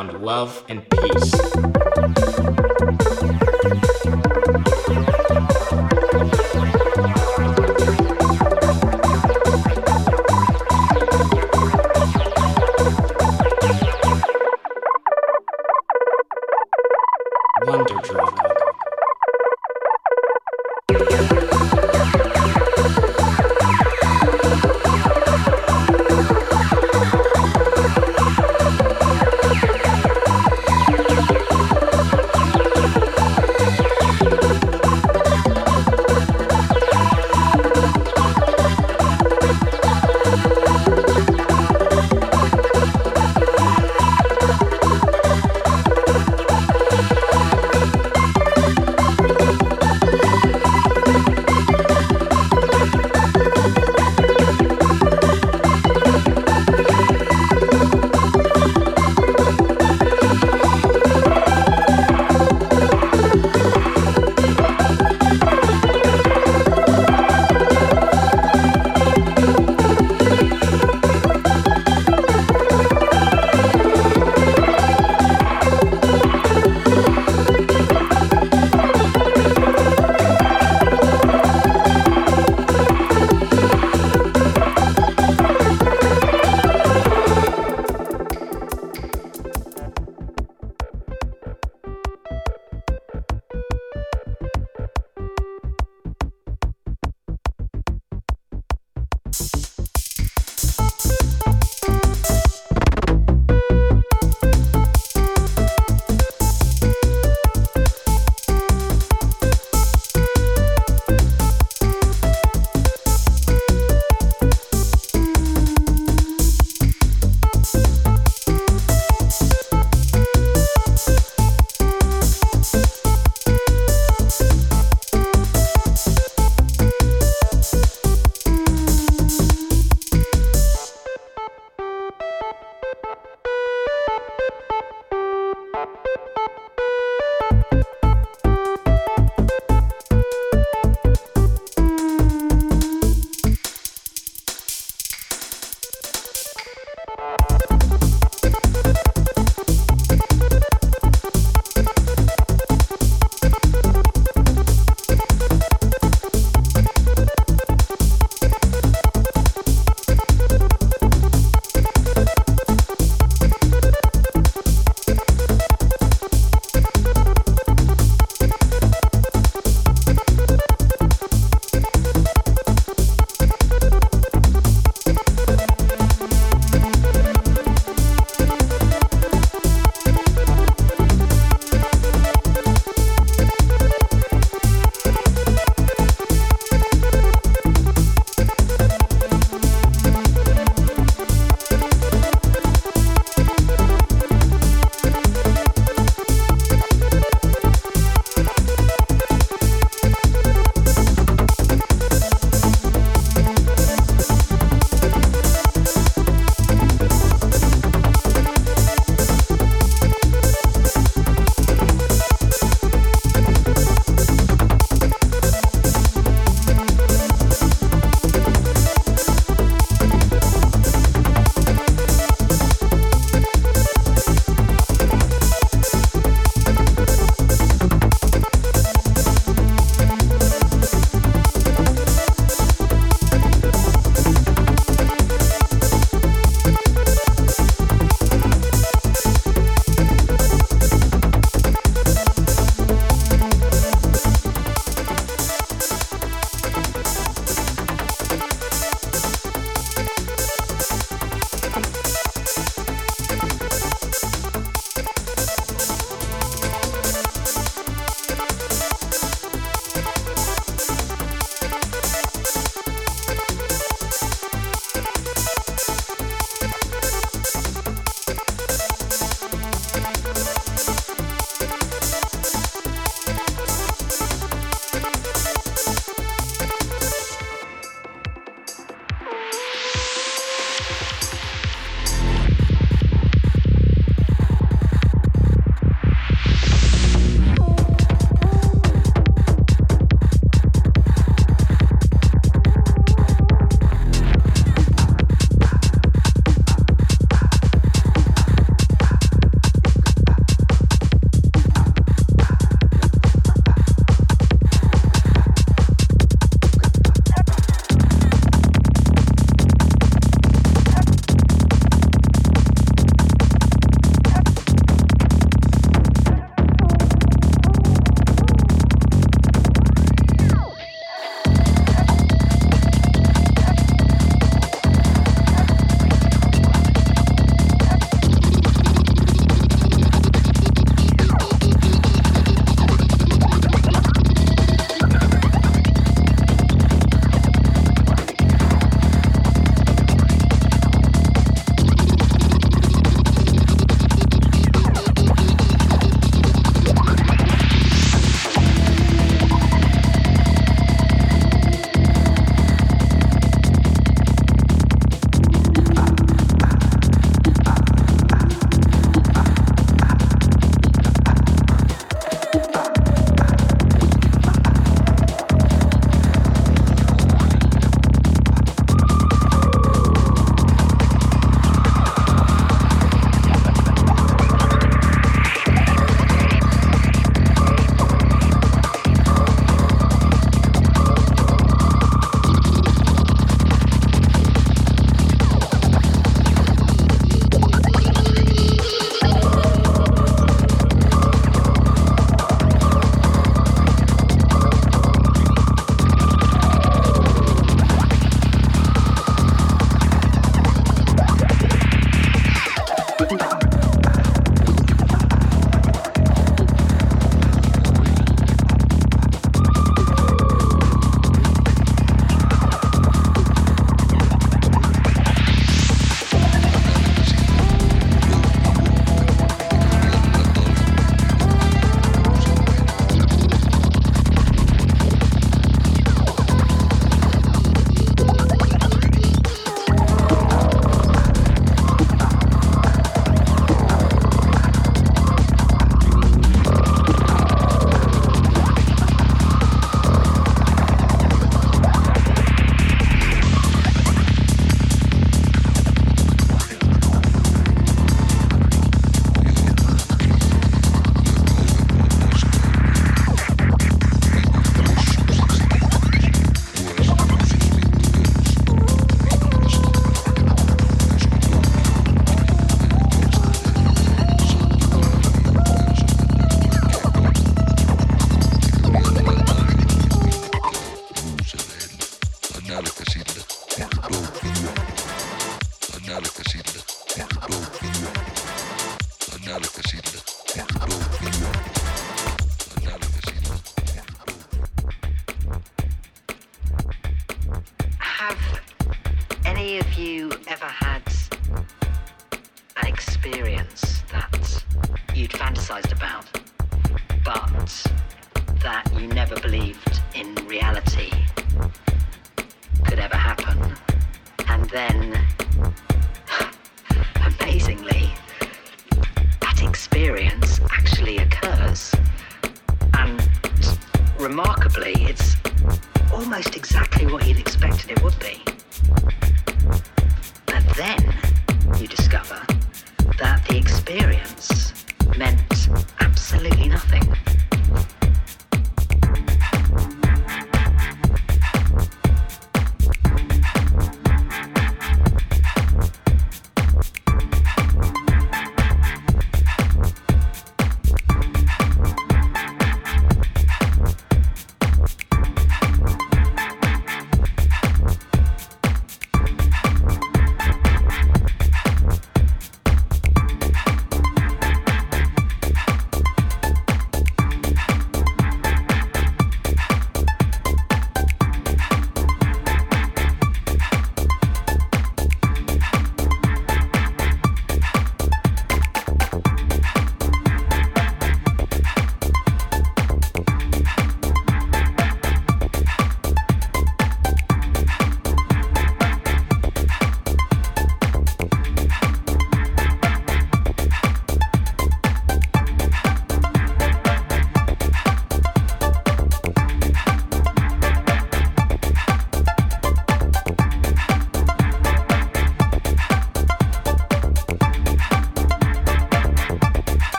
found love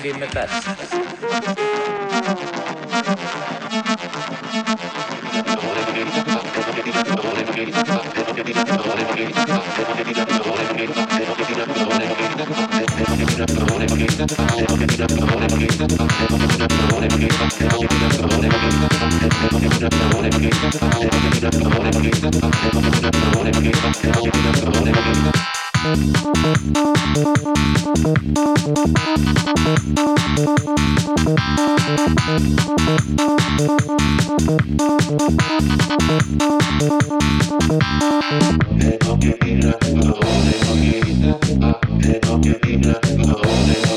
perimeter. Hey, don't you the whole day, don't you eat up, hey, don't you the whole.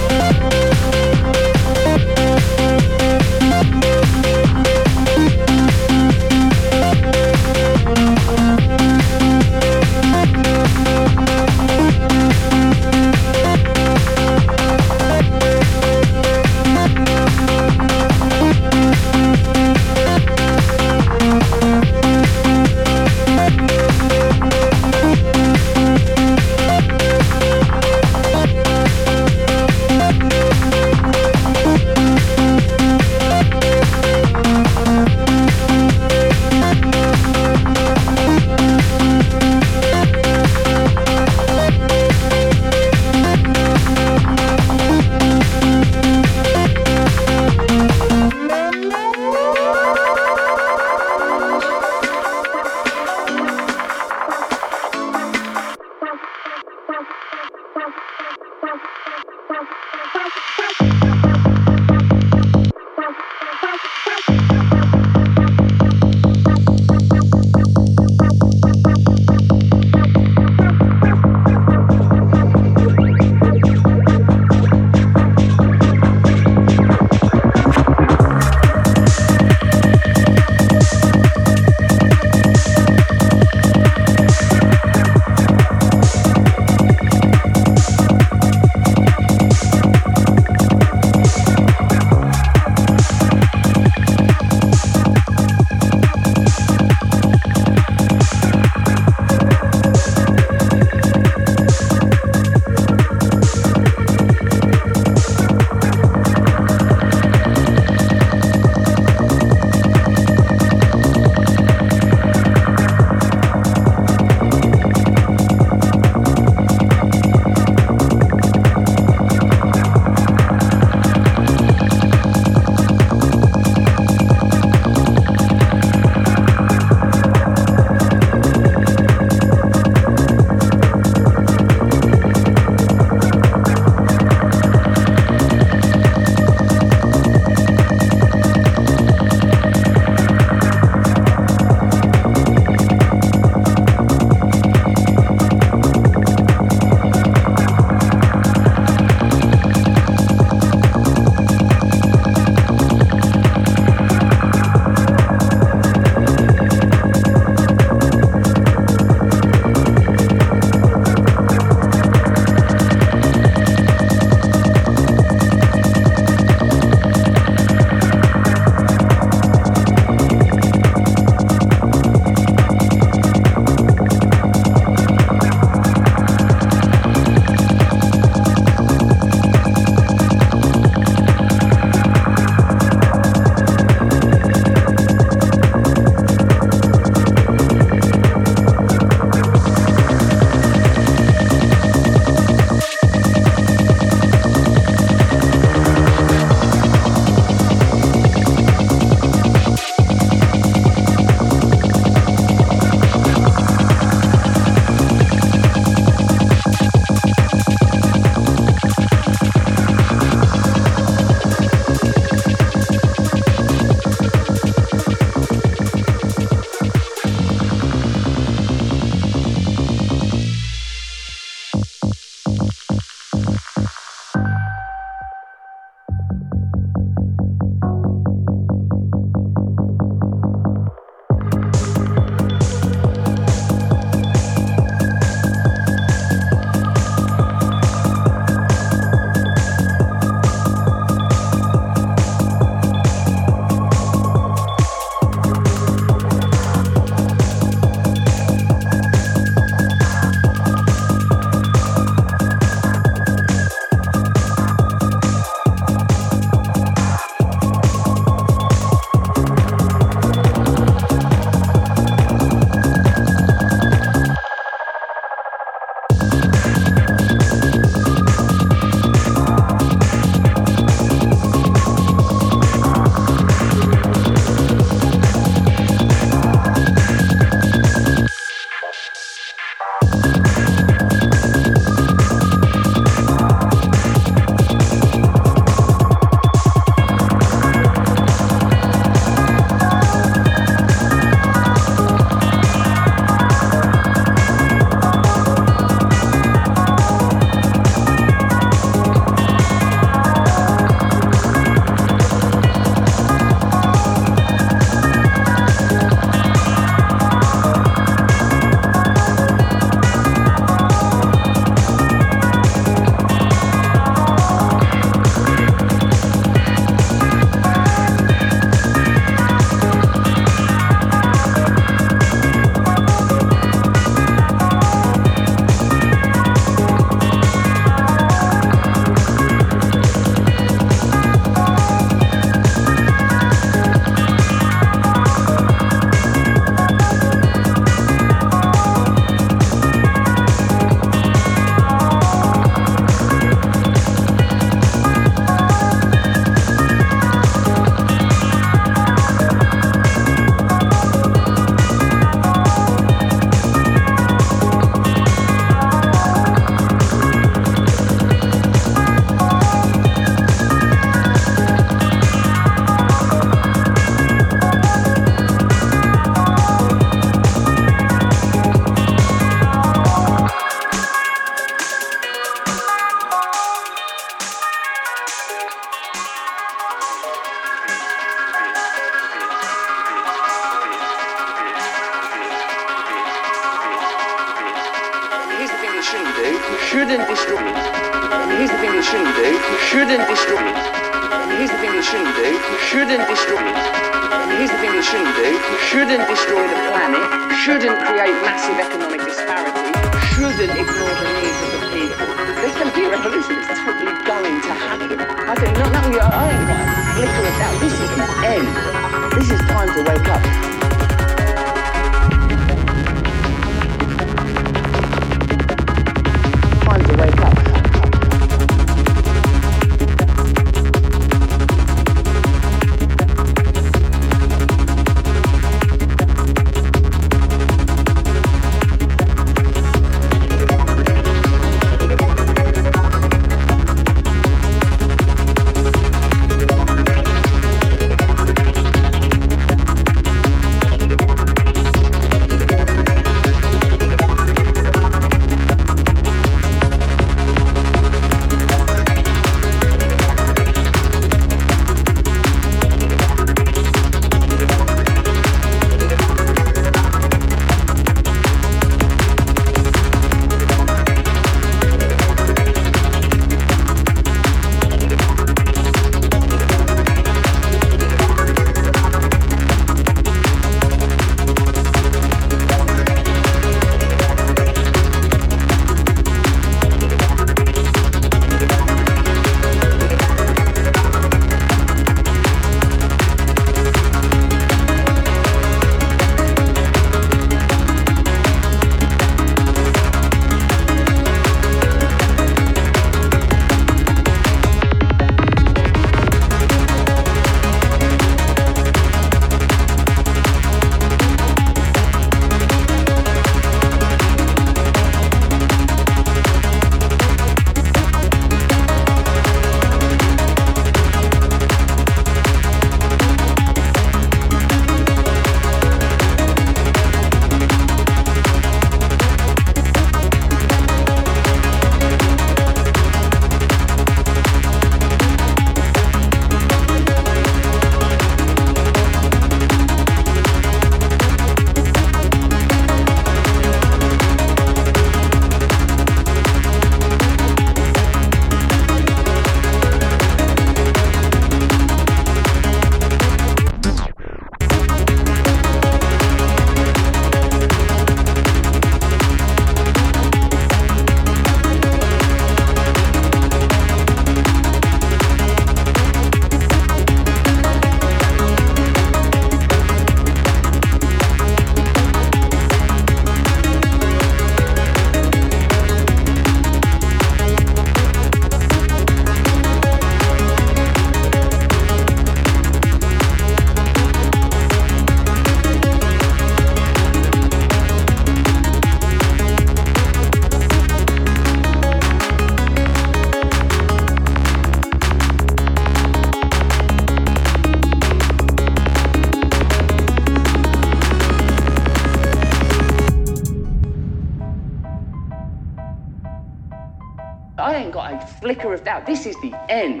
out. This is the end.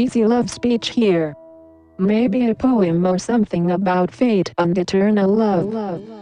cheesy love speech here. Maybe a poem or something about fate and eternal love. love.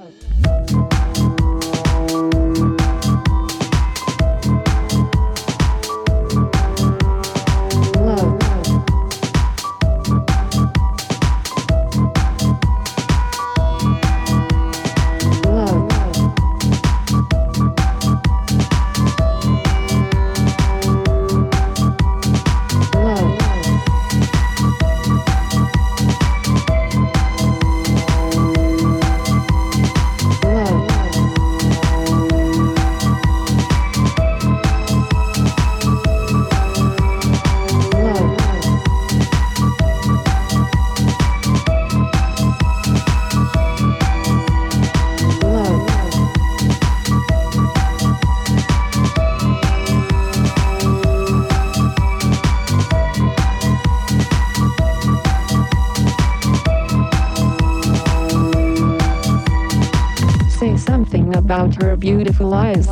Beautiful eyes.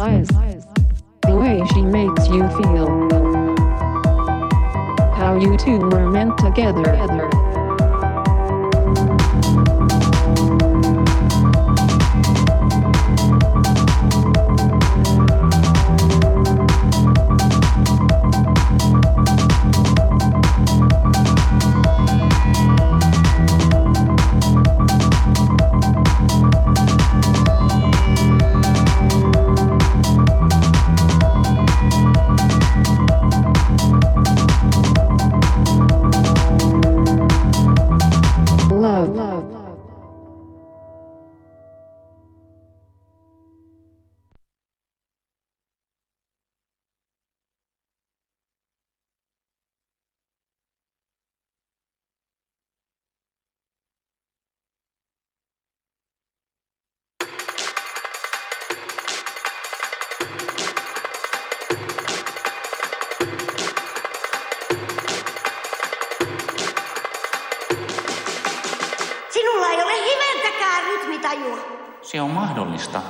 The way she makes you feel. How you two were meant together. Sinulla ei ole hiventäkään rytmitajua. Se on mahdollista.